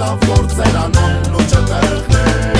լավ գործեր անում ու չտեղներ